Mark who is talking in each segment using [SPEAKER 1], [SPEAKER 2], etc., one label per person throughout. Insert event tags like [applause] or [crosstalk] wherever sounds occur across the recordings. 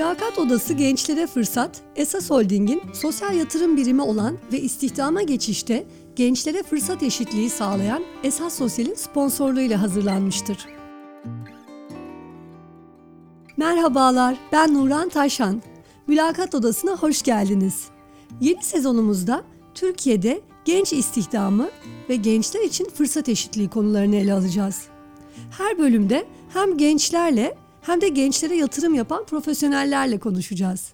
[SPEAKER 1] Mülakat Odası Gençlere Fırsat, Esas Holding'in sosyal yatırım birimi olan ve istihdama geçişte gençlere fırsat eşitliği sağlayan Esas Sosyal'in sponsorluğuyla hazırlanmıştır. Merhabalar, ben Nurhan Taşan. Mülakat Odası'na hoş geldiniz. Yeni sezonumuzda Türkiye'de genç istihdamı ve gençler için fırsat eşitliği konularını ele alacağız. Her bölümde hem gençlerle hem de gençlere yatırım yapan profesyonellerle konuşacağız.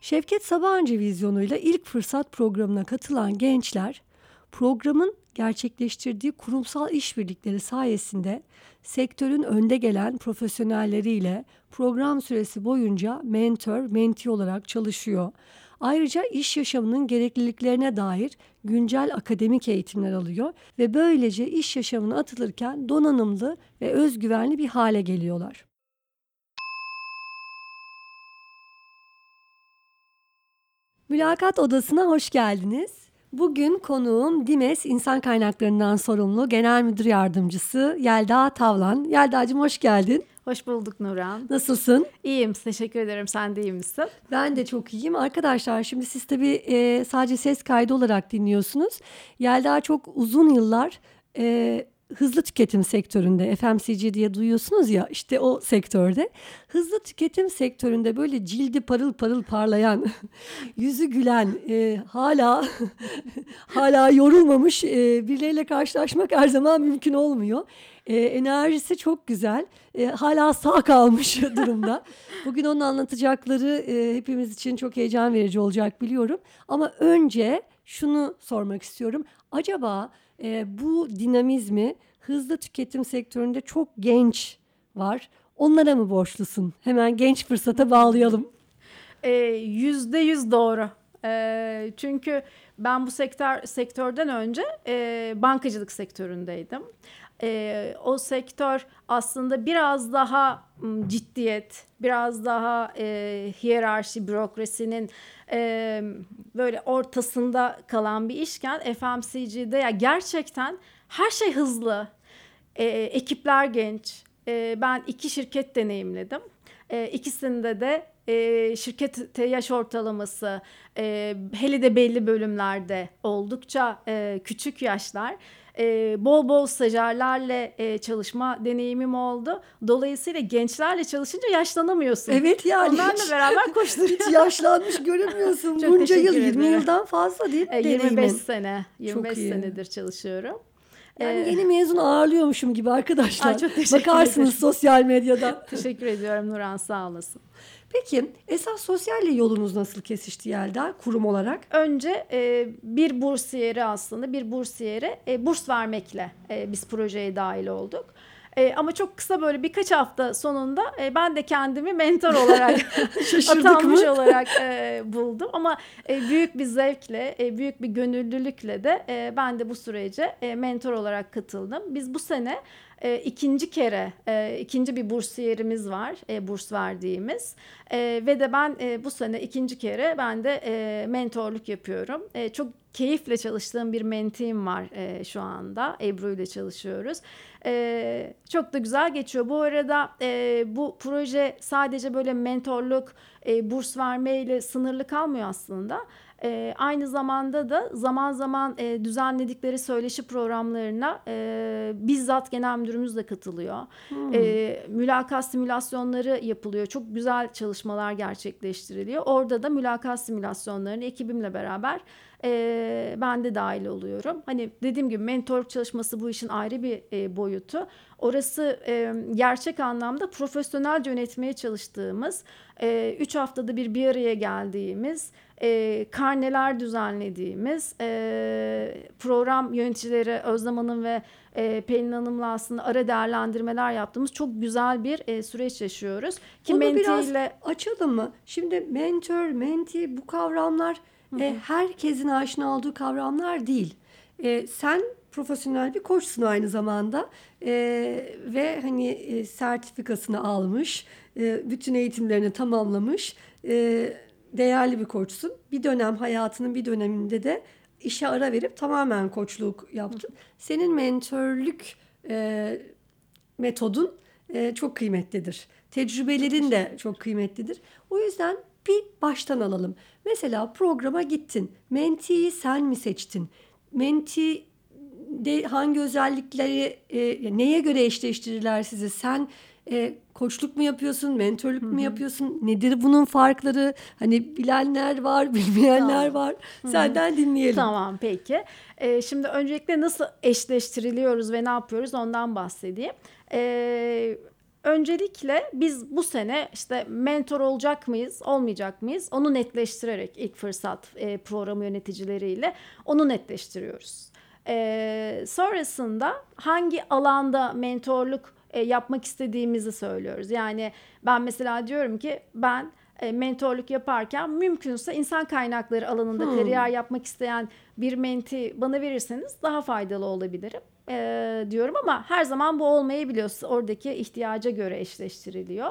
[SPEAKER 1] Şevket Sabancı vizyonuyla ilk fırsat programına katılan gençler, programın gerçekleştirdiği kurumsal işbirlikleri sayesinde sektörün önde gelen profesyonelleriyle program süresi boyunca mentor, menti olarak çalışıyor. Ayrıca iş yaşamının gerekliliklerine dair güncel akademik eğitimler alıyor ve böylece iş yaşamına atılırken donanımlı ve özgüvenli bir hale geliyorlar. Mülakat odasına hoş geldiniz. Bugün konuğum Dimes İnsan Kaynaklarından sorumlu Genel Müdür Yardımcısı Yelda Tavlan. Yelda'cığım hoş geldin.
[SPEAKER 2] Hoş bulduk Nurhan.
[SPEAKER 1] Nasılsın?
[SPEAKER 2] İyiyim, teşekkür ederim. Sen de iyi misin?
[SPEAKER 1] Ben de çok iyiyim. Arkadaşlar şimdi siz tabii e, sadece ses kaydı olarak dinliyorsunuz. Yelda çok uzun yıllar e, hızlı tüketim sektöründe FMCG diye duyuyorsunuz ya işte o sektörde hızlı tüketim sektöründe böyle cildi parıl parıl parlayan [laughs] yüzü gülen e, hala [laughs] hala yorulmamış e, birileriyle karşılaşmak her zaman mümkün olmuyor. E, enerjisi çok güzel. E, hala sağ kalmış [laughs] durumda. Bugün onun anlatacakları e, hepimiz için çok heyecan verici olacak biliyorum. Ama önce şunu sormak istiyorum. Acaba e, bu dinamizmi hızlı tüketim sektöründe çok genç var. Onlara mı borçlusun? Hemen genç fırsata bağlayalım.
[SPEAKER 2] Yüzde yüz doğru. E, çünkü ben bu sektör sektörden önce e, bankacılık sektöründeydim. E, o sektör aslında biraz daha ciddiyet, biraz daha e, hiyerarşi, bürokrasinin e, böyle ortasında kalan bir işken FMCG'de ya gerçekten her şey hızlı, e, ekipler genç. E, ben iki şirket deneyimledim. E, ikisinde de e, şirket yaş ortalaması e, hele de belli bölümlerde oldukça e, küçük yaşlar e, bol bol stajyerlerle e, çalışma deneyimim oldu. Dolayısıyla gençlerle çalışınca yaşlanamıyorsun.
[SPEAKER 1] Evet yani.
[SPEAKER 2] Onlarla beraber koşturuyorsun.
[SPEAKER 1] Hiç yaşlanmış görünmüyorsun. [laughs] Çok Bunca yıl, 20 yıldan fazla değil mi
[SPEAKER 2] e, 25 deneyimin? sene, 25 senedir çalışıyorum.
[SPEAKER 1] Yani ee, yeni mezun ağırlıyormuşum gibi arkadaşlar. Aa, çok Bakarsınız sosyal medyadan.
[SPEAKER 2] teşekkür ediyorum Nurhan sağ olasın.
[SPEAKER 1] Peki esas sosyalle yolunuz nasıl kesişti Yelda kurum olarak?
[SPEAKER 2] Önce e, bir bursiyeri aslında bir bursiyere e, burs vermekle e, biz projeye dahil olduk. E, ama çok kısa böyle birkaç hafta sonunda e, ben de kendimi mentor olarak [laughs] atanmış mı? olarak e, buldum. Ama e, büyük bir zevkle, e, büyük bir gönüllülükle de e, ben de bu sürece e, mentor olarak katıldım. Biz bu sene e, ikinci kere e, ikinci bir bursiyerimiz var e, burs verdiğimiz e, ve de ben e, bu sene ikinci kere ben de e, mentorluk yapıyorum. E, çok keyifle çalıştığım bir mentim var e, şu anda Ebru ile çalışıyoruz. E, çok da güzel geçiyor. Bu arada e, bu proje sadece böyle mentorluk, e, burs vermeyle sınırlı kalmıyor aslında. E, aynı zamanda da zaman zaman e, düzenledikleri söyleşi programlarına e, bizzat genel müdürümüz de katılıyor. Hmm. E, mülakat simülasyonları yapılıyor. Çok güzel çalışmalar gerçekleştiriliyor. Orada da mülakat simülasyonlarını ekibimle beraber e, ben de dahil oluyorum. Hani dediğim gibi mentorluk çalışması bu işin ayrı bir e, boyutu. Orası e, gerçek anlamda profesyonel yönetmeye çalıştığımız, e, üç haftada bir bir araya geldiğimiz, e, karneler düzenlediğimiz, e, program yöneticileri Özlem Hanım ve e, Pelin Hanım'la aslında ara değerlendirmeler yaptığımız çok güzel bir e, süreç yaşıyoruz.
[SPEAKER 1] Ki Onu biraz ile... açalım mı? Şimdi mentor, menti bu kavramlar e, herkesin aşina olduğu kavramlar değil. E, sen profesyonel bir koçsun aynı zamanda e, ve hani e, sertifikasını almış, e, bütün eğitimlerini tamamlamış, e, değerli bir koçsun. Bir dönem hayatının bir döneminde de işe ara verip tamamen koçluk yaptın. Senin mentörlük e, metodun e, çok kıymetlidir. Tecrübelerin de çok kıymetlidir. O yüzden bir baştan alalım. Mesela programa gittin. Mentiyi sen mi seçtin? Menti de hangi özellikleri e, neye göre eşleştirirler sizi? Sen e, koçluk mu yapıyorsun, mentörlük mü yapıyorsun? Nedir bunun farkları? Hani bilenler var, [laughs] bilmeyenler
[SPEAKER 2] Tamam.
[SPEAKER 1] var. Senden dinleyelim.
[SPEAKER 2] Tamam peki. Ee, şimdi öncelikle nasıl eşleştiriliyoruz ve ne yapıyoruz ondan bahsedeyim. Ee, öncelikle biz bu sene işte mentor olacak mıyız, olmayacak mıyız? Onu netleştirerek ilk fırsat e, programı yöneticileriyle onu netleştiriyoruz. Ee, sonrasında hangi alanda mentorluk e, yapmak istediğimizi söylüyoruz. Yani ben mesela diyorum ki ben e, mentorluk yaparken mümkünse insan kaynakları alanında
[SPEAKER 1] Hmm.
[SPEAKER 2] kariyer yapmak isteyen bir menti bana verirseniz daha faydalı olabilirim e, diyorum ama her zaman bu olmayabiliyor. Oradaki ihtiyaca göre eşleştiriliyor.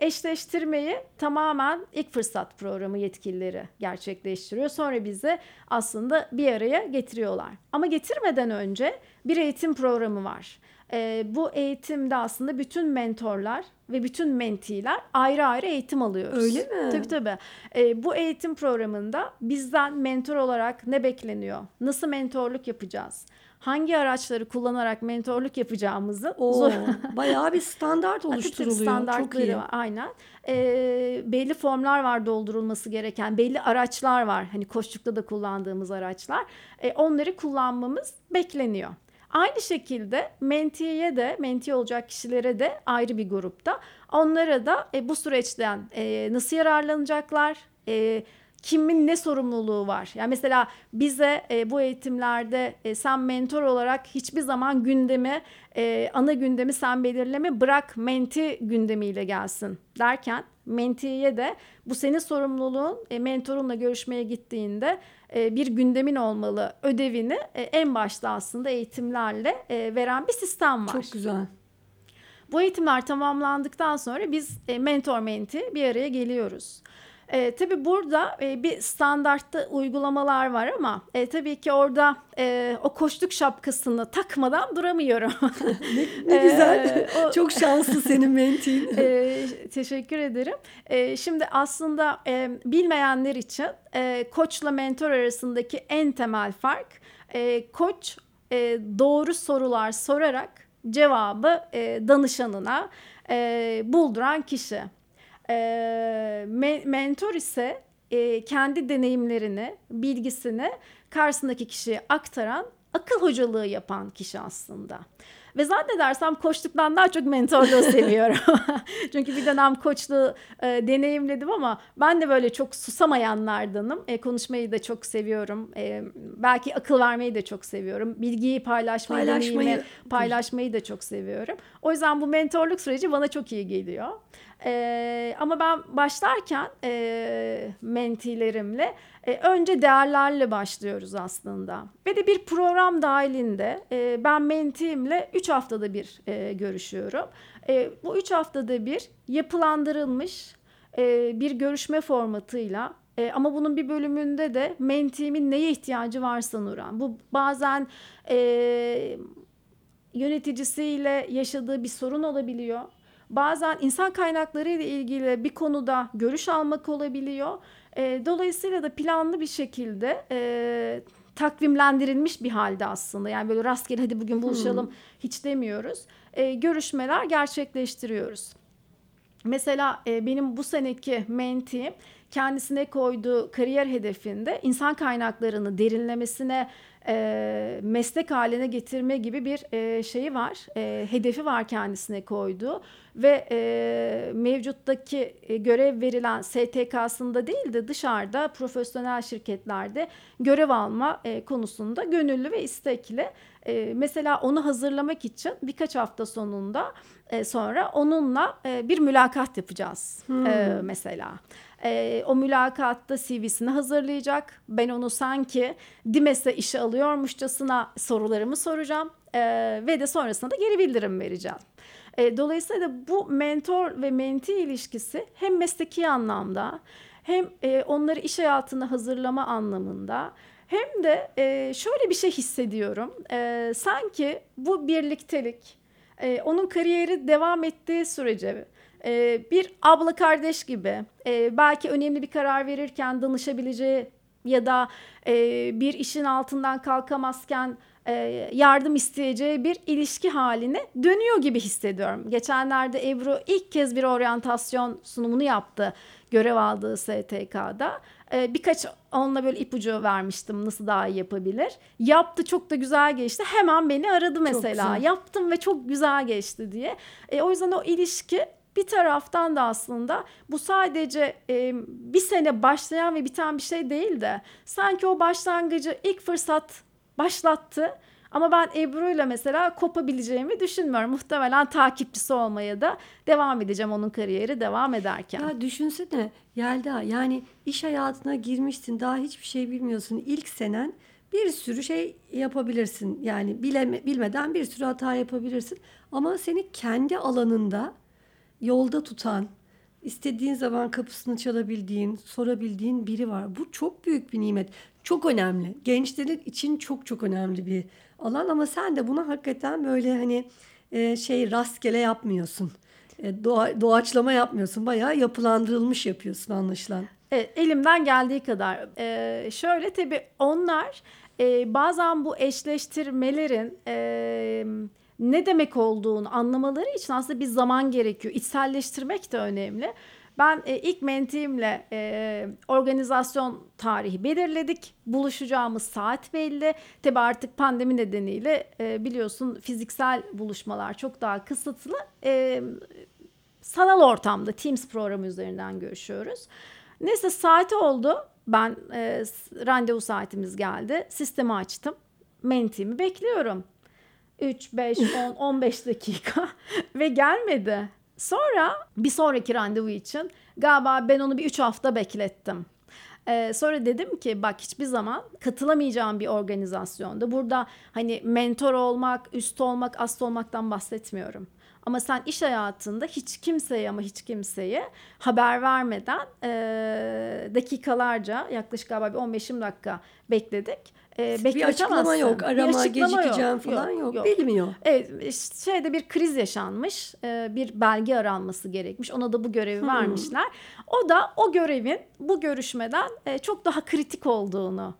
[SPEAKER 2] Eşleştirmeyi tamamen ilk fırsat programı yetkilileri gerçekleştiriyor. Sonra bizi aslında bir araya getiriyorlar. Ama getirmeden önce bir eğitim programı var. E, bu eğitimde aslında bütün mentorlar ve bütün mentiler ayrı ayrı eğitim alıyoruz.
[SPEAKER 1] Öyle mi?
[SPEAKER 2] Tabii tabii. E, bu eğitim programında bizden mentor olarak ne bekleniyor? Nasıl mentorluk yapacağız? Hangi araçları kullanarak mentorluk yapacağımızı
[SPEAKER 1] Oo,
[SPEAKER 2] zor- [laughs]
[SPEAKER 1] bayağı bir standart oluşturuluyor. Çok iyi.
[SPEAKER 2] var. Aynen. Ee, belli formlar var doldurulması gereken. Belli araçlar var. Hani koştukta da kullandığımız araçlar. Ee, onları kullanmamız bekleniyor. Aynı şekilde mentiye de, menti olacak kişilere de ayrı bir grupta. Onlara da e, bu süreçten e, nasıl yararlanacaklar, e, kimin ne sorumluluğu var? Yani mesela bize e, bu eğitimlerde e, sen mentor olarak hiçbir zaman gündemi, e, ana gündemi sen belirleme, bırak menti gündemiyle gelsin derken mentiye de bu senin sorumluluğun e, mentorunla görüşmeye gittiğinde e, bir gündemin olmalı ödevini e, en başta aslında eğitimlerle e, veren bir sistem var.
[SPEAKER 1] Çok güzel.
[SPEAKER 2] Bu eğitimler tamamlandıktan sonra biz e, mentor menti bir araya geliyoruz. E, tabii burada e, bir standartta uygulamalar var ama e, tabii ki orada e, o koştuk şapkasını takmadan duramıyorum. [laughs]
[SPEAKER 1] Ne [laughs] güzel.
[SPEAKER 2] Ee, o-
[SPEAKER 1] Çok şanslı senin mentin.
[SPEAKER 2] Ee, [laughs] teşekkür ederim. Ee, şimdi aslında e, bilmeyenler için e, koçla mentor arasındaki en temel fark e, koç e, doğru sorular sorarak cevabı e, danışanına e, bulduran kişi. E, me- mentor ise e, kendi deneyimlerini, bilgisini karşısındaki kişiye aktaran, akıl hocalığı yapan kişi aslında. Ve zannedersem koçluktan daha çok mentorluğu [laughs] seviyorum. [laughs] Çünkü bir dönem koçluğu e, deneyimledim ama ben de böyle çok susamayanlardanım. E, konuşmayı da çok seviyorum. E, belki akıl vermeyi de çok seviyorum. Bilgiyi paylaşmayı,
[SPEAKER 1] Paylaşmayı-
[SPEAKER 2] deneyimi paylaşmayı da çok seviyorum. O yüzden bu mentorluk süreci bana çok iyi geliyor. E, ama ben başlarken e, mentilerimle e, önce değerlerle başlıyoruz aslında. Ve de bir program dahilinde e, ben mentimle 3 haftada bir e, görüşüyorum. E, bu 3 haftada bir yapılandırılmış e, bir görüşme formatıyla e, ama bunun bir bölümünde de mentimin neye ihtiyacı varsa Nuran. Bu bazen e, yöneticisiyle yaşadığı bir sorun olabiliyor. Bazen insan kaynakları ile ilgili bir konuda görüş almak olabiliyor. E, dolayısıyla da planlı bir şekilde e, takvimlendirilmiş bir halde aslında. Yani böyle rastgele hadi bugün buluşalım hiç demiyoruz. E, görüşmeler gerçekleştiriyoruz. Mesela e, benim bu seneki mentim kendisine koyduğu kariyer hedefinde insan kaynaklarını derinlemesine e, meslek haline getirme gibi bir e, şeyi var. E, hedefi var kendisine koyduğu ve e, mevcuttaki e, görev verilen STK'sında değil de dışarıda profesyonel şirketlerde görev alma e, konusunda gönüllü ve istekli. E, mesela onu hazırlamak için birkaç hafta sonunda e, sonra onunla e, bir mülakat yapacağız e, mesela. E, o mülakatta CV'sini hazırlayacak. Ben onu sanki Dimes'e işe alıyormuşçasına sorularımı soracağım e, ve de sonrasında da geri bildirim vereceğim. E, dolayısıyla bu mentor ve menti ilişkisi hem mesleki anlamda hem e, onları iş hayatına hazırlama anlamında hem de e, şöyle bir şey hissediyorum. E, sanki bu birliktelik E, onun kariyeri devam ettiği sürece e, bir abla kardeş gibi e, belki önemli bir karar verirken danışabileceği ya da e, bir işin altından kalkamazken e, yardım isteyeceği bir ilişki haline dönüyor gibi hissediyorum. Geçenlerde Ebru ilk kez bir oryantasyon sunumunu yaptı görev aldığı STK'da. E, birkaç onunla böyle ipucu vermiştim nasıl daha iyi yapabilir. Yaptı çok da güzel geçti. Hemen beni aradı mesela. Yaptım ve çok güzel geçti diye. E, o yüzden o ilişki bir taraftan da aslında bu sadece e, bir sene başlayan ve biten bir şey değil de sanki o başlangıcı ilk fırsat başlattı. Ama ben Ebru'yla mesela kopabileceğimi düşünmüyorum. Muhtemelen takipçisi olmaya da devam edeceğim onun kariyeri devam ederken.
[SPEAKER 1] Ya düşünsene Yelda yani iş hayatına girmişsin daha hiçbir şey bilmiyorsun. İlk senen bir sürü şey yapabilirsin. Yani bileme, bilmeden bir sürü hata yapabilirsin. Ama seni kendi alanında yolda tutan, istediğin zaman kapısını çalabildiğin, sorabildiğin biri var. Bu çok büyük bir nimet. Çok önemli. Gençlerin için çok çok önemli bir alan ama sen de bunu hakikaten böyle hani e, şey rastgele yapmıyorsun. E, doğa, doğaçlama yapmıyorsun. Bayağı yapılandırılmış yapıyorsun anlaşılan.
[SPEAKER 2] Evet, elimden geldiği kadar. Ee, şöyle tabii onlar e, bazen bu eşleştirmelerin e, ne demek olduğunu anlamaları için aslında bir zaman gerekiyor. İçselleştirmek de önemli. Ben e, ilk mentimle e, organizasyon tarihi belirledik. Buluşacağımız saat belli. Tabi artık pandemi nedeniyle e, biliyorsun fiziksel buluşmalar çok daha kısıtlı. E, sanal ortamda Teams programı üzerinden görüşüyoruz. Neyse saati oldu. Ben e, randevu saatimiz geldi. Sistemi açtım. Mentimi bekliyorum. 3, 5, 10, 15 dakika [laughs] ve gelmedi. Sonra bir sonraki randevu için galiba ben onu bir 3 hafta beklettim. Ee, sonra dedim ki bak hiçbir zaman katılamayacağım bir organizasyonda burada hani mentor olmak, üst olmak, ast olmaktan bahsetmiyorum. Ama sen iş hayatında hiç kimseye ama hiç kimseye haber vermeden e, dakikalarca yaklaşık galiba bir 15-20 dakika bekledik
[SPEAKER 1] bir açıklama yok. Arama, bir açıklama gecikeceğim yok. falan yok. yok. Bilmiyor.
[SPEAKER 2] Evet, şeyde bir kriz yaşanmış. E, bir belge aranması gerekmiş. Ona da bu görevi hmm. vermişler. O da o görevin bu görüşmeden e, çok daha kritik olduğunu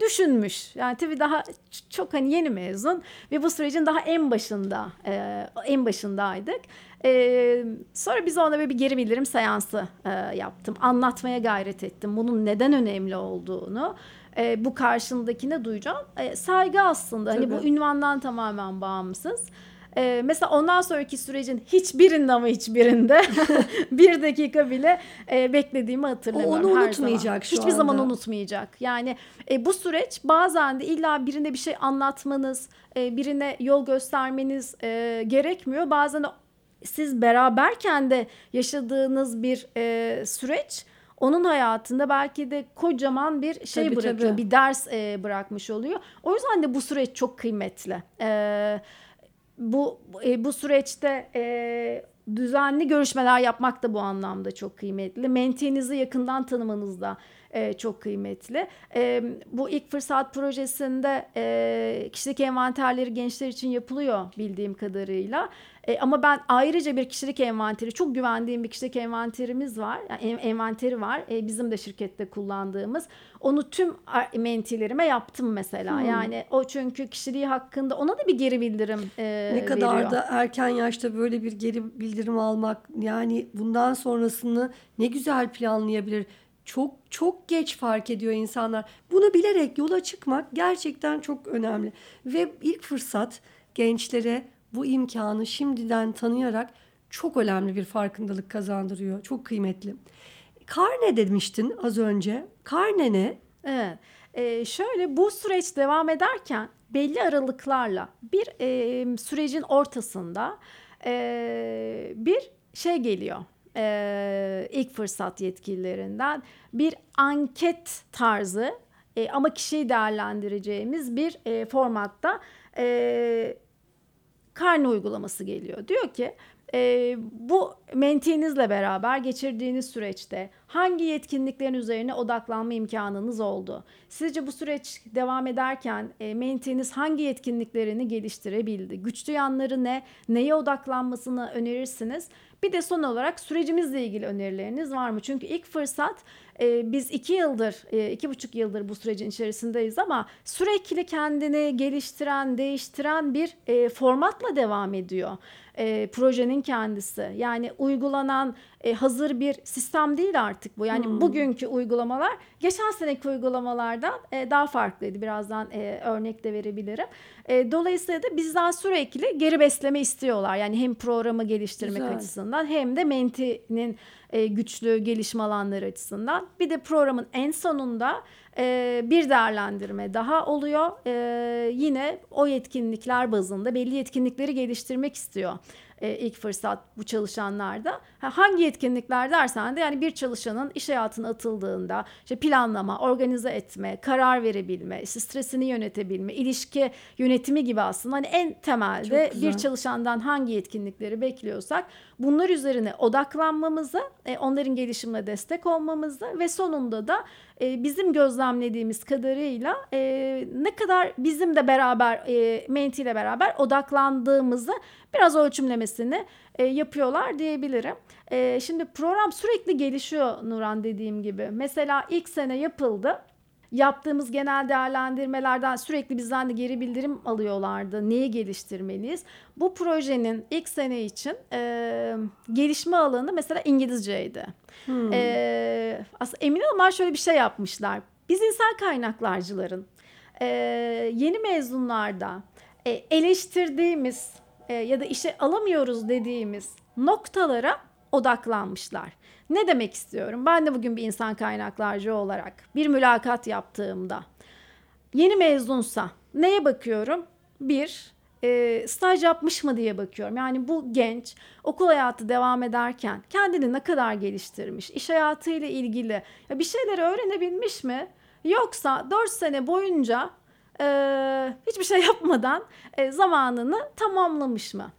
[SPEAKER 2] düşünmüş. Yani tabii daha çok hani yeni mezun ve bu sürecin daha en başında e, en başındaydık. E, sonra biz ona böyle bir geri bildirim seansı e, yaptım. Anlatmaya gayret ettim bunun neden önemli olduğunu e, bu karşındakine duyacağım. E, saygı aslında Tabii. hani bu ünvandan tamamen bağımsız. Ee, mesela ondan sonraki sürecin hiçbirinde ama hiçbirinde [laughs] bir dakika bile e, beklediğimi hatırlamıyorum.
[SPEAKER 1] O onu unutmayacak zaman.
[SPEAKER 2] şu Hiçbir
[SPEAKER 1] anda.
[SPEAKER 2] zaman unutmayacak. Yani e, bu süreç bazen de illa birine bir şey anlatmanız, e, birine yol göstermeniz e, gerekmiyor. Bazen siz beraberken de yaşadığınız bir e, süreç onun hayatında belki de kocaman bir şey tabii, bırakıyor, tabii. bir ders e, bırakmış oluyor. O yüzden de bu süreç çok kıymetli. E, bu e, bu süreçte e, düzenli görüşmeler yapmak da bu anlamda çok kıymetli. Mentinizi yakından tanımanız da e, çok kıymetli. E, bu ilk fırsat projesinde e, kişilik envanterleri gençler için yapılıyor bildiğim kadarıyla. E, ama ben ayrıca bir kişilik envanteri, çok güvendiğim bir kişilik envanterimiz var. Yani envanteri var. E, bizim de şirkette kullandığımız. Onu tüm mentilerime yaptım mesela. Hmm. Yani o çünkü kişiliği hakkında ona da bir geri bildirim e,
[SPEAKER 1] Ne kadar veriyor. da erken yaşta böyle bir geri bildirim almak yani bundan sonrasını ne güzel planlayabilir çok çok geç fark ediyor insanlar. Bunu bilerek yola çıkmak gerçekten çok önemli. Ve ilk fırsat gençlere bu imkanı şimdiden tanıyarak çok önemli bir farkındalık kazandırıyor. Çok kıymetli. Karne demiştin az önce. Karne ne?
[SPEAKER 2] Evet. Ee, şöyle bu süreç devam ederken belli aralıklarla bir e, sürecin ortasında e, bir şey geliyor e, ilk fırsat yetkililerinden bir anket tarzı e, ama kişiyi değerlendireceğimiz bir e, formatta e, karne uygulaması geliyor. Diyor ki e, bu mentinizle beraber geçirdiğiniz süreçte hangi yetkinliklerin üzerine odaklanma imkanınız oldu? Sizce bu süreç devam ederken e, menteeniz hangi yetkinliklerini geliştirebildi? Güçlü yanları ne? Neye odaklanmasını önerirsiniz? Bir de son olarak sürecimizle ilgili önerileriniz var mı? Çünkü ilk fırsat e, biz iki yıldır, e, iki buçuk yıldır bu sürecin içerisindeyiz ama sürekli kendini geliştiren, değiştiren bir e, formatla devam ediyor e, projenin kendisi. Yani uygulanan e, hazır bir sistem değil artık bu. Yani hmm. bugünkü uygulamalar geçen seneki uygulamalardan e, daha farklıydı. Birazdan e, örnek de verebilirim. E, dolayısıyla da bizden sürekli geri besleme istiyorlar. Yani hem programı geliştirmek Güzel. açısından hem de Menti'nin e, güçlü gelişme alanları açısından. Bir de programın en sonunda e, bir değerlendirme daha oluyor. E, yine o yetkinlikler bazında belli yetkinlikleri geliştirmek istiyor e, ilk fırsat bu çalışanlarda. Ha, hangi yetkinlikler dersen de yani bir çalışanın iş hayatına atıldığında işte planlama, organize etme, karar verebilme, işte stresini yönetebilme, ilişki yönetimi gibi aslında hani en temelde bir çalışandan hangi yetkinlikleri bekliyorsak bunlar üzerine odaklanmamızı, e, onların gelişimine destek olmamızı ve sonunda da e, bizim gözlemlediğimiz kadarıyla e, ne kadar bizim de beraber e, Menti ile beraber odaklandığımızı biraz ölçümlemesini e, yapıyorlar diyebilirim. E, şimdi program sürekli gelişiyor Nuran dediğim gibi. Mesela ilk sene yapıldı yaptığımız genel değerlendirmelerden sürekli bizden de geri bildirim alıyorlardı. Neyi geliştirmeliyiz? Bu projenin ilk sene için e, gelişme alanı mesela İngilizceydi. Hmm. E, aslında emin olun şöyle bir şey yapmışlar. Biz insan kaynaklarcıların e, yeni mezunlarda e, eleştirdiğimiz e, ya da işe alamıyoruz dediğimiz noktalara odaklanmışlar. Ne demek istiyorum? Ben de bugün bir insan kaynaklarcı olarak bir mülakat yaptığımda yeni mezunsa neye bakıyorum? Bir, e, staj yapmış mı diye bakıyorum. Yani bu genç okul hayatı devam ederken kendini ne kadar geliştirmiş, iş hayatıyla ilgili ya bir şeyleri öğrenebilmiş mi? Yoksa 4 sene boyunca e, hiçbir şey yapmadan e, zamanını tamamlamış mı?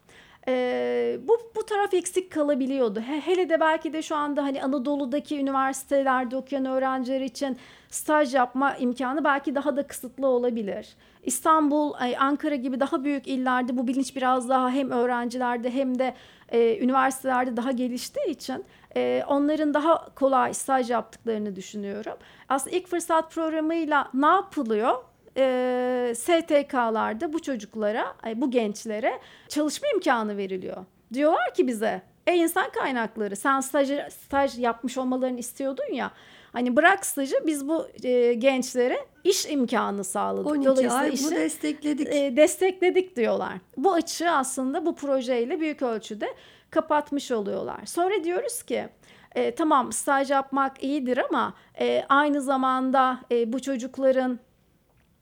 [SPEAKER 2] e, bu bu taraf eksik kalabiliyordu. He, hele de belki de şu anda hani Anadolu'daki üniversitelerde okuyan öğrenciler için staj yapma imkanı belki daha da kısıtlı olabilir. İstanbul, Ankara gibi daha büyük illerde bu bilinç biraz daha hem öğrencilerde hem de e, üniversitelerde daha geliştiği için e, onların daha kolay staj yaptıklarını düşünüyorum. Aslında ilk fırsat programıyla ne yapılıyor? E, STK'larda bu çocuklara, bu gençlere çalışma imkanı veriliyor. Diyorlar ki bize, e insan kaynakları sen staj, staj yapmış olmalarını istiyordun ya. Hani bırak stajı biz bu e, gençlere iş imkanı sağladık.
[SPEAKER 1] 12 Dolayısıyla ay bunu destekledik.
[SPEAKER 2] E, destekledik diyorlar. Bu açığı aslında bu projeyle büyük ölçüde kapatmış oluyorlar. Sonra diyoruz ki e, tamam staj yapmak iyidir ama e, aynı zamanda e, bu çocukların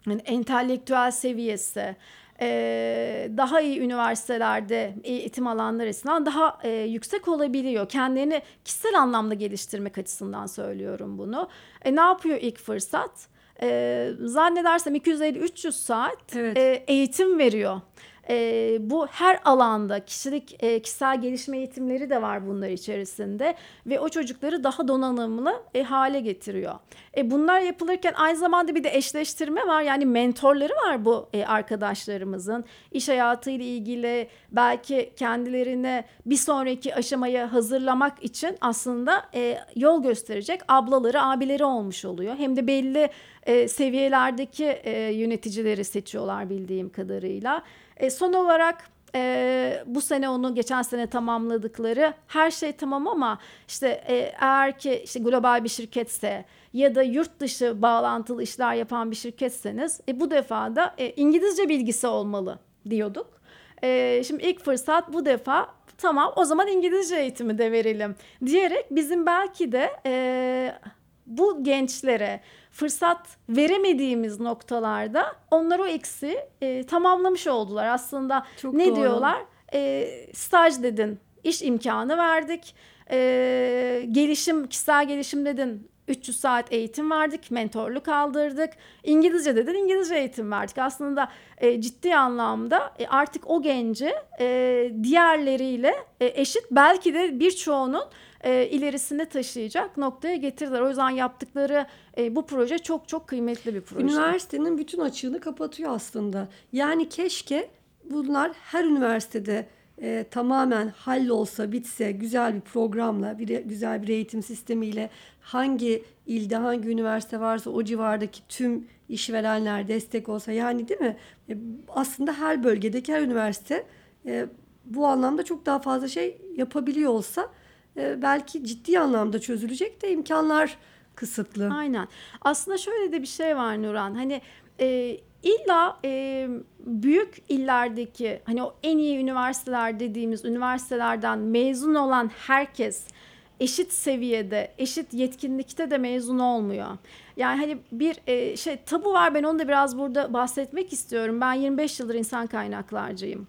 [SPEAKER 2] yani entelektüel seviyesi e, daha iyi üniversitelerde eğitim alanları açısından daha e, yüksek olabiliyor. Kendilerini kişisel anlamda geliştirmek açısından söylüyorum bunu. E, ne yapıyor ilk fırsat? E, zannedersem 250-300 saat evet. e, eğitim veriyor e, bu her alanda kişilik e, kişisel gelişme eğitimleri de var bunlar içerisinde ve o çocukları daha donanımlı e, hale getiriyor. E, bunlar yapılırken aynı zamanda bir de eşleştirme var yani mentorları var bu e, arkadaşlarımızın iş hayatıyla ilgili belki kendilerini bir sonraki aşamaya hazırlamak için aslında e, yol gösterecek ablaları abileri olmuş oluyor hem de belli e, seviyelerdeki e, yöneticileri seçiyorlar bildiğim kadarıyla. E, son olarak e, bu sene onu geçen sene tamamladıkları her şey tamam ama işte e, eğer ki işte global bir şirketse ya da yurt dışı bağlantılı işler yapan bir şirketseniz e, bu defa da e, İngilizce bilgisi olmalı diyorduk. E, şimdi ilk fırsat bu defa tamam o zaman İngilizce eğitimi de verelim diyerek bizim belki de e, bu gençlere fırsat veremediğimiz noktalarda onlar o eksi e, tamamlamış oldular. Aslında Çok ne doğru. diyorlar? E, staj dedin, iş imkanı verdik. E, gelişim, kişisel gelişim dedin, 300 saat eğitim verdik, mentorluk aldırdık. İngilizce dedin, İngilizce eğitim verdik. Aslında e, ciddi anlamda e, artık o genci e, diğerleriyle e, eşit belki de birçoğunun e, ilerisine taşıyacak noktaya getirdiler. O yüzden yaptıkları e, bu proje çok çok kıymetli bir proje.
[SPEAKER 1] Üniversitenin bütün açığını kapatıyor aslında. Yani keşke bunlar her üniversitede e, tamamen hallolsa, bitse, güzel bir programla, bir, güzel bir eğitim sistemiyle hangi ilde, hangi üniversite varsa o civardaki tüm işverenler destek olsa yani değil mi? E, aslında her bölgedeki her üniversite e, bu anlamda çok daha fazla şey yapabiliyor olsa e, belki ciddi anlamda çözülecek de imkanlar kısıtlı.
[SPEAKER 2] Aynen. Aslında şöyle de bir şey var Nuran. Hani e, illa e, büyük illerdeki hani o en iyi üniversiteler dediğimiz üniversitelerden mezun olan herkes eşit seviyede, eşit yetkinlikte de mezun olmuyor. Yani hani bir e, şey tabu var ben onu da biraz burada bahsetmek istiyorum. Ben 25 yıldır insan kaynaklarcıyım.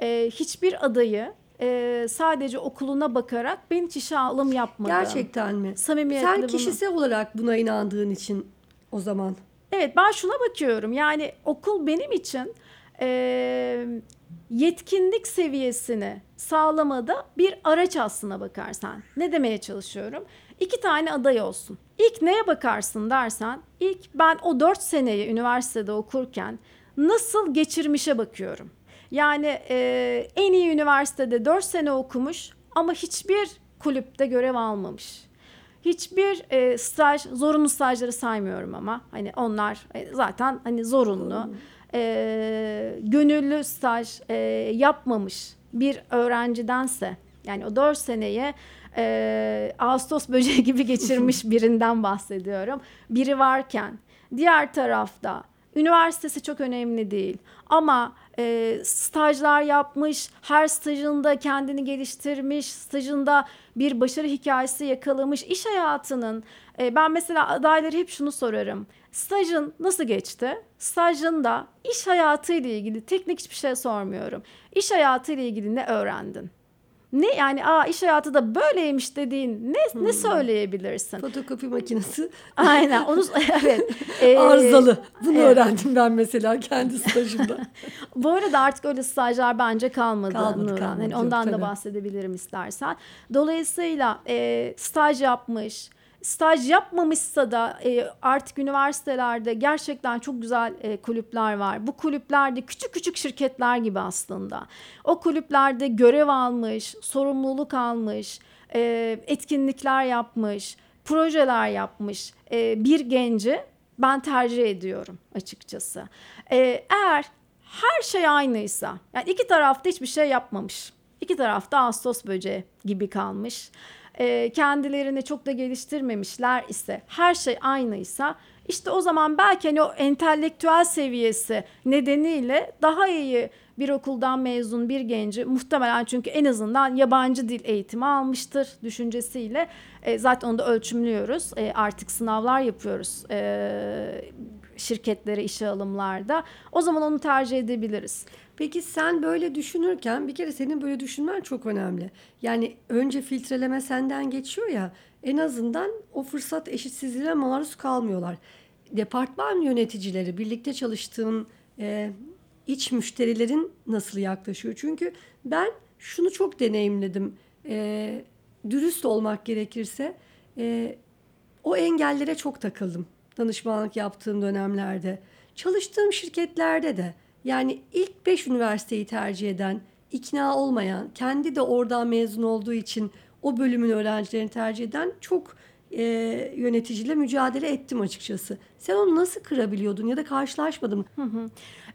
[SPEAKER 2] E, hiçbir adayı e, sadece okuluna bakarak ben hiç işe alım yapmadım.
[SPEAKER 1] Gerçekten mi?
[SPEAKER 2] Samimiyetle
[SPEAKER 1] Sen
[SPEAKER 2] bunu-
[SPEAKER 1] kişisel olarak buna inandığın için o zaman.
[SPEAKER 2] Evet ben şuna bakıyorum yani okul benim için e, yetkinlik seviyesini sağlamada bir araç aslına bakarsan. Ne demeye çalışıyorum? İki tane aday olsun. İlk neye bakarsın dersen ilk ben o dört seneyi üniversitede okurken nasıl geçirmişe bakıyorum. Yani e, en iyi üniversitede dört sene okumuş ama hiçbir kulüpte görev almamış. Hiçbir e, staj, zorunlu stajları saymıyorum ama hani onlar e, zaten hani zorunlu. E, gönüllü staj e, yapmamış bir öğrencidense yani o dört seneye e, Ağustos [laughs] böceği gibi geçirmiş [laughs] birinden bahsediyorum. Biri varken diğer tarafta üniversitesi çok önemli değil ama e, stajlar yapmış, her stajında kendini geliştirmiş, stajında bir başarı hikayesi yakalamış, iş hayatının e, ben mesela adayları hep şunu sorarım. Stajın nasıl geçti? Stajında iş hayatı ile ilgili teknik hiçbir şey sormuyorum. İş hayatı ile ilgili ne öğrendin? Ne yani aa iş hayatı da böyleymiş dediğin ne ne söyleyebilirsin?
[SPEAKER 1] Fotokopi makinesi
[SPEAKER 2] Aynen onu [laughs] evet. [laughs] Ee,
[SPEAKER 1] arızalı. Bunu
[SPEAKER 2] evet.
[SPEAKER 1] öğrendim ben mesela kendi [laughs] stajımda.
[SPEAKER 2] Bu arada artık öyle stajlar bence kalmadı.
[SPEAKER 1] Kalmadı,
[SPEAKER 2] Nurhan.
[SPEAKER 1] kalmadı.
[SPEAKER 2] Hani
[SPEAKER 1] Yok,
[SPEAKER 2] ondan da
[SPEAKER 1] tabii.
[SPEAKER 2] bahsedebilirim istersen. Dolayısıyla e, staj yapmış, staj yapmamışsa da e, artık üniversitelerde gerçekten çok güzel e, kulüpler var. Bu kulüplerde küçük küçük şirketler gibi aslında. O kulüplerde görev almış, sorumluluk almış, e, etkinlikler yapmış, projeler yapmış e, bir genci ben tercih ediyorum açıkçası. E, eğer her şey aynıysa, yani iki tarafta hiçbir şey yapmamış. İki tarafta Ağustos böceği gibi kalmış. E, kendilerini çok da geliştirmemişler ise, her şey aynıysa işte o zaman belki hani o entelektüel seviyesi nedeniyle daha iyi bir okuldan mezun bir genci muhtemelen çünkü en azından yabancı dil eğitimi almıştır düşüncesiyle e, zaten onu da ölçümlüyoruz. E, artık sınavlar yapıyoruz e, şirketlere işe alımlarda. O zaman onu tercih edebiliriz.
[SPEAKER 1] Peki sen böyle düşünürken bir kere senin böyle düşünmen çok önemli. Yani önce filtreleme senden geçiyor ya en azından o fırsat eşitsizliğine maruz kalmıyorlar. Departman yöneticileri birlikte çalıştığın e, iç müşterilerin nasıl yaklaşıyor? Çünkü ben şunu çok deneyimledim. E, dürüst olmak gerekirse e, o engellere çok takıldım danışmanlık yaptığım dönemlerde. Çalıştığım şirketlerde de yani ilk 5 üniversiteyi tercih eden, ikna olmayan, kendi de oradan mezun olduğu için o bölümün öğrencilerini tercih eden çok e, yöneticiyle mücadele ettim açıkçası. Sen onu nasıl kırabiliyordun ya da karşılaşmadın mı?
[SPEAKER 2] Hı hı.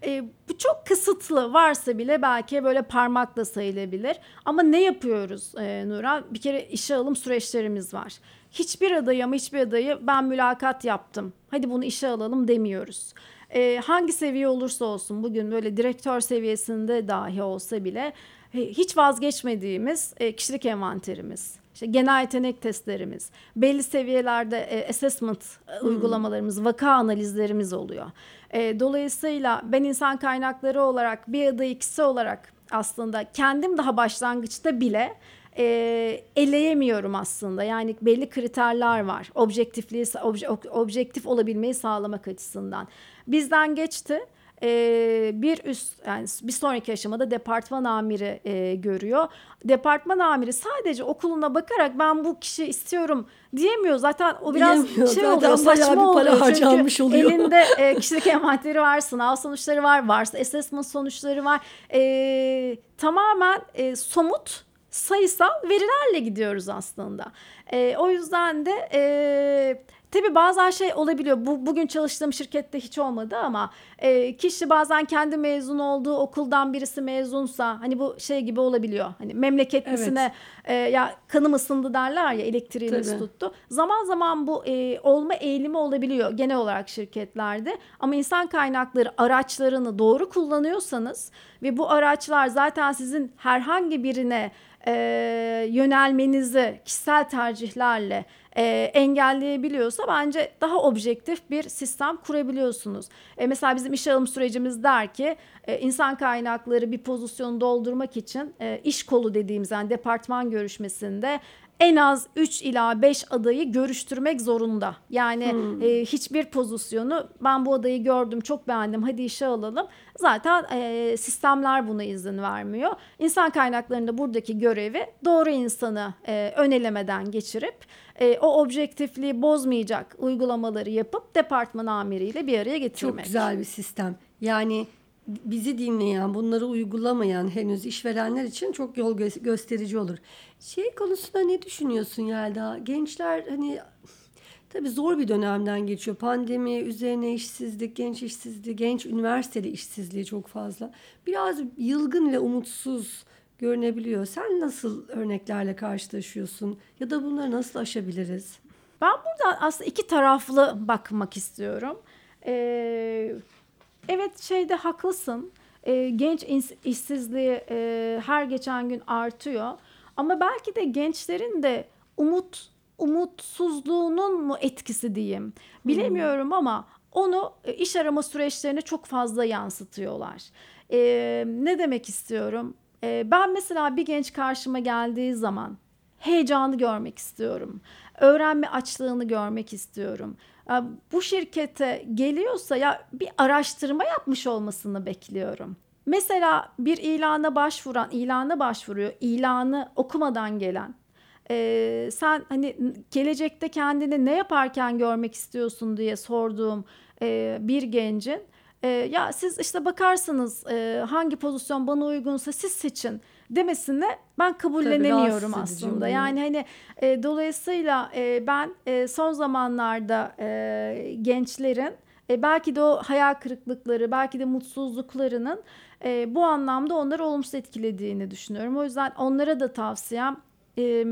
[SPEAKER 2] E, bu çok kısıtlı varsa bile belki böyle parmakla sayılabilir. Ama ne yapıyoruz e, Nurhan? Bir kere işe alım süreçlerimiz var. Hiçbir adayı ama hiçbir adayı ben mülakat yaptım. Hadi bunu işe alalım demiyoruz. E, hangi seviye olursa olsun bugün böyle direktör seviyesinde dahi olsa bile e, hiç vazgeçmediğimiz e, kişilik envanterimiz. İşte genel yetenek testlerimiz, belli seviyelerde e, assessment e, uygulamalarımız, vaka analizlerimiz oluyor. E, dolayısıyla ben insan kaynakları olarak bir adayı kişi olarak aslında kendim daha başlangıçta bile e, eleyemiyorum aslında. Yani belli kriterler var. Objektifliği, obje, objektif olabilmeyi sağlamak açısından. Bizden geçti. e, bir üst yani bir sonraki aşamada departman amiri e, görüyor. Departman amiri sadece okuluna bakarak ben bu kişi istiyorum diyemiyor. Zaten o biraz
[SPEAKER 1] Diyemiyor.
[SPEAKER 2] şey
[SPEAKER 1] Zaten
[SPEAKER 2] oluyor, saçma oluyor. Çünkü
[SPEAKER 1] oluyor.
[SPEAKER 2] elinde e, kişilik envanteri var, sınav sonuçları var, varsa assessment sonuçları var. E, tamamen e, somut sayısal verilerle gidiyoruz aslında. E, o yüzden de e, tabii bazen şey olabiliyor. Bu bugün çalıştığım şirkette hiç olmadı ama e, kişi bazen kendi mezun olduğu okuldan birisi mezunsa hani bu şey gibi olabiliyor. Hani memleketlisine e, ya kanım ısındı derler ya elektriğimiz
[SPEAKER 1] Tabii.
[SPEAKER 2] tuttu. Zaman zaman bu e, olma eğilimi olabiliyor genel olarak şirketlerde. Ama insan kaynakları araçlarını doğru kullanıyorsanız ve bu araçlar zaten sizin herhangi birine e, yönelmenizi kişisel tercihlerle e, engelleyebiliyorsa bence daha objektif bir sistem kurabiliyorsunuz. E, mesela bizim iş alım sürecimiz der ki e, insan kaynakları bir pozisyonu doldurmak için e, iş kolu dediğimiz yani departman görüşmesinde en az 3 ila 5 adayı görüştürmek zorunda. Yani e, hiçbir pozisyonu ben bu adayı gördüm çok beğendim hadi işe alalım. Zaten e, sistemler buna izin vermiyor. İnsan kaynaklarında buradaki görevi doğru insanı e, ön elemeden geçirip e, o objektifliği bozmayacak uygulamaları yapıp departman amiriyle bir araya getirmek.
[SPEAKER 1] Çok güzel bir sistem. Yani bizi dinleyen, bunları uygulamayan henüz işverenler için çok yol gö- gösterici olur. Şey konusunda ne düşünüyorsun Yelda? Gençler hani tabii zor bir dönemden geçiyor. Pandemi, üzerine işsizlik, genç işsizliği, genç üniversiteli işsizliği çok fazla. Biraz yılgın ve umutsuz görünebiliyor. Sen nasıl örneklerle karşılaşıyorsun? Ya da bunları nasıl aşabiliriz?
[SPEAKER 2] Ben burada aslında iki taraflı bakmak istiyorum. Ee, evet şeyde haklısın. Ee, genç işsizliği e, her geçen gün artıyor. Ama belki de gençlerin de umut umutsuzluğunun mu etkisi diyeyim. Bilemiyorum ama onu e, iş arama süreçlerine çok fazla yansıtıyorlar. Ee, ne demek istiyorum? Ee, ben mesela bir genç karşıma geldiği zaman heyecanı görmek istiyorum. Öğrenme açlığını görmek istiyorum. Bu şirkete geliyorsa ya bir araştırma yapmış olmasını bekliyorum. Mesela bir ilana başvuran, ilana başvuruyor, ilanı okumadan gelen. Ee, sen hani gelecekte kendini ne yaparken görmek istiyorsun diye sorduğum e, bir gencin e, ya siz işte bakarsınız e, hangi pozisyon bana uygunsa siz seçin demesine ben kabullenemiyorum
[SPEAKER 1] edici
[SPEAKER 2] aslında. Yani hani e, dolayısıyla e, ben e, son zamanlarda e, gençlerin e, belki de o hayal kırıklıkları, belki de mutsuzluklarının e, bu anlamda onları olumsuz etkilediğini düşünüyorum. O yüzden onlara da tavsiyem e,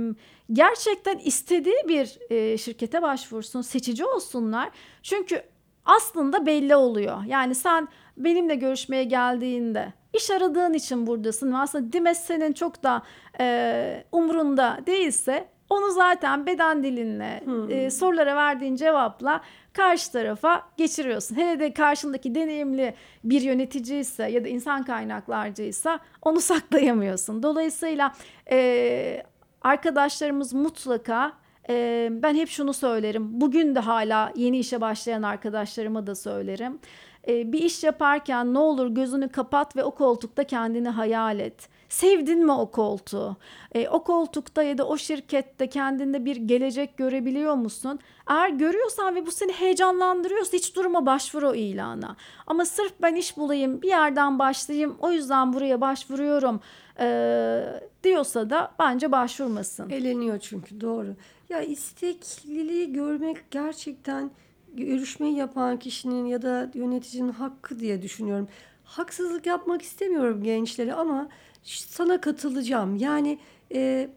[SPEAKER 2] gerçekten istediği bir e, şirkete başvursun, seçici olsunlar. Çünkü aslında belli oluyor. Yani sen benimle görüşmeye geldiğinde iş aradığın için buradasın ve aslında Dimes senin çok da e, umrunda değilse onu zaten beden dilinle e, sorulara verdiğin cevapla karşı tarafa geçiriyorsun. Hele de karşındaki deneyimli bir yöneticiyse ya da insan kaynaklarcıysa onu saklayamıyorsun. Dolayısıyla e, arkadaşlarımız mutlaka e, ben hep şunu söylerim. Bugün de hala yeni işe başlayan arkadaşlarıma da söylerim. E, bir iş yaparken ne olur gözünü kapat ve o koltukta kendini hayal et. Sevdin mi o koltuğu? E, o koltukta ya da o şirkette kendinde bir gelecek görebiliyor musun? Eğer görüyorsan ve bu seni heyecanlandırıyorsa hiç durma başvur o ilana. Ama sırf ben iş bulayım, bir yerden başlayayım, o yüzden buraya başvuruyorum e, diyorsa da bence başvurmasın.
[SPEAKER 1] Eleniyor çünkü doğru. Ya istekliliği görmek gerçekten görüşmeyi yapan kişinin ya da yöneticinin hakkı diye düşünüyorum. Haksızlık yapmak istemiyorum gençlere ama sana katılacağım. Yani e,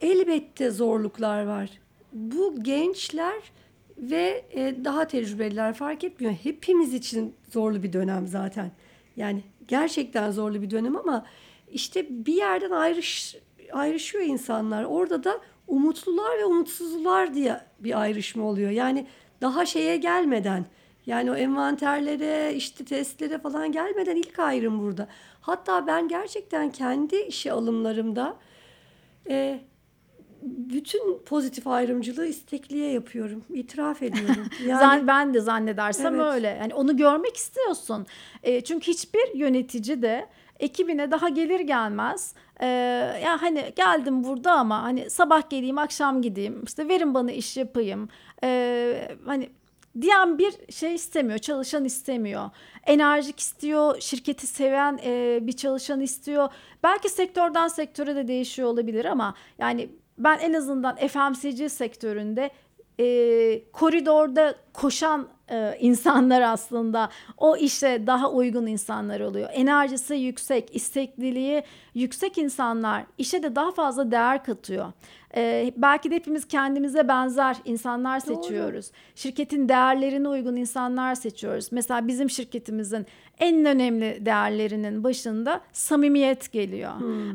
[SPEAKER 1] elbette zorluklar var. Bu gençler ve e, daha tecrübeliler fark etmiyor. Hepimiz için zorlu bir dönem zaten. Yani gerçekten zorlu bir dönem ama işte bir yerden ayrış ayrışıyor insanlar. Orada da umutlular ve umutsuzlar diye bir ayrışma oluyor. Yani daha şeye gelmeden yani o envanterlere işte testlere falan gelmeden ilk ayrım burada. Hatta ben gerçekten kendi işe alımlarımda e, bütün pozitif ayrımcılığı istekliye yapıyorum. İtiraf ediyorum. [laughs] Yani
[SPEAKER 2] ben de zannedersem
[SPEAKER 1] Evet.
[SPEAKER 2] öyle. Yani onu görmek istiyorsun. E, çünkü hiçbir yönetici de ekibine daha gelir gelmez e, ya hani geldim burada ama hani sabah geleyim akşam gideyim işte verin bana iş yapayım E, hani diyen bir şey istemiyor çalışan istemiyor. Enerjik istiyor şirketi seven e, bir çalışan istiyor. Belki sektörden sektöre de değişiyor olabilir ama yani ben en azından FMCG sektöründe e, koridorda koşan e, insanlar aslında o işe daha uygun insanlar oluyor. Enerjisi yüksek, istekliliği yüksek insanlar işe de daha fazla değer katıyor. E, belki de hepimiz kendimize benzer insanlar
[SPEAKER 1] Doğru.
[SPEAKER 2] seçiyoruz. Şirketin değerlerine uygun insanlar seçiyoruz. Mesela bizim şirketimizin en önemli değerlerinin başında samimiyet geliyor.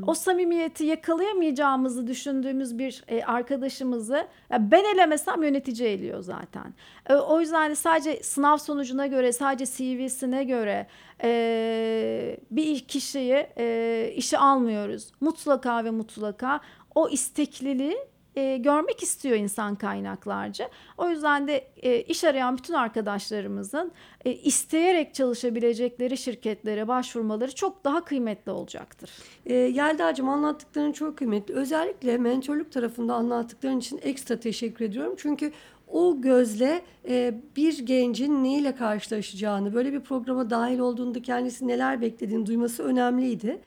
[SPEAKER 2] O samimiyeti yakalayamayacağımızı düşündüğümüz bir e, arkadaşımızı ben elemesem yönetici eliyor zaten. E, o yüzden de sadece sınav sonucuna göre, sadece CV'sine göre e, bir kişiyi e, işe almıyoruz. Mutlaka ve mutlaka o istekliliği e, görmek istiyor insan kaynaklarca. O yüzden de e, iş arayan bütün arkadaşlarımızın e, isteyerek çalışabilecekleri şirketlere başvurmaları çok daha kıymetli olacaktır.
[SPEAKER 1] E, Yelda'cığım anlattıkların çok kıymetli. Özellikle mentorluk tarafında anlattıkların için ekstra teşekkür ediyorum. Çünkü o gözle e, bir gencin neyle karşılaşacağını, böyle bir programa dahil olduğunda kendisi neler beklediğini duyması önemliydi.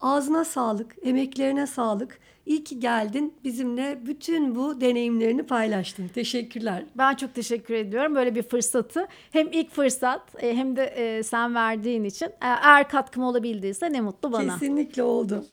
[SPEAKER 1] Ağzına sağlık, emeklerine sağlık. İyi ki geldin. Bizimle bütün bu deneyimlerini paylaştın. Teşekkürler.
[SPEAKER 2] Ben çok teşekkür ediyorum böyle bir fırsatı. Hem ilk fırsat e, hem de e, sen verdiğin için. E, Eğer katkım olabildiyse ne mutlu bana.
[SPEAKER 1] Kesinlikle oldu.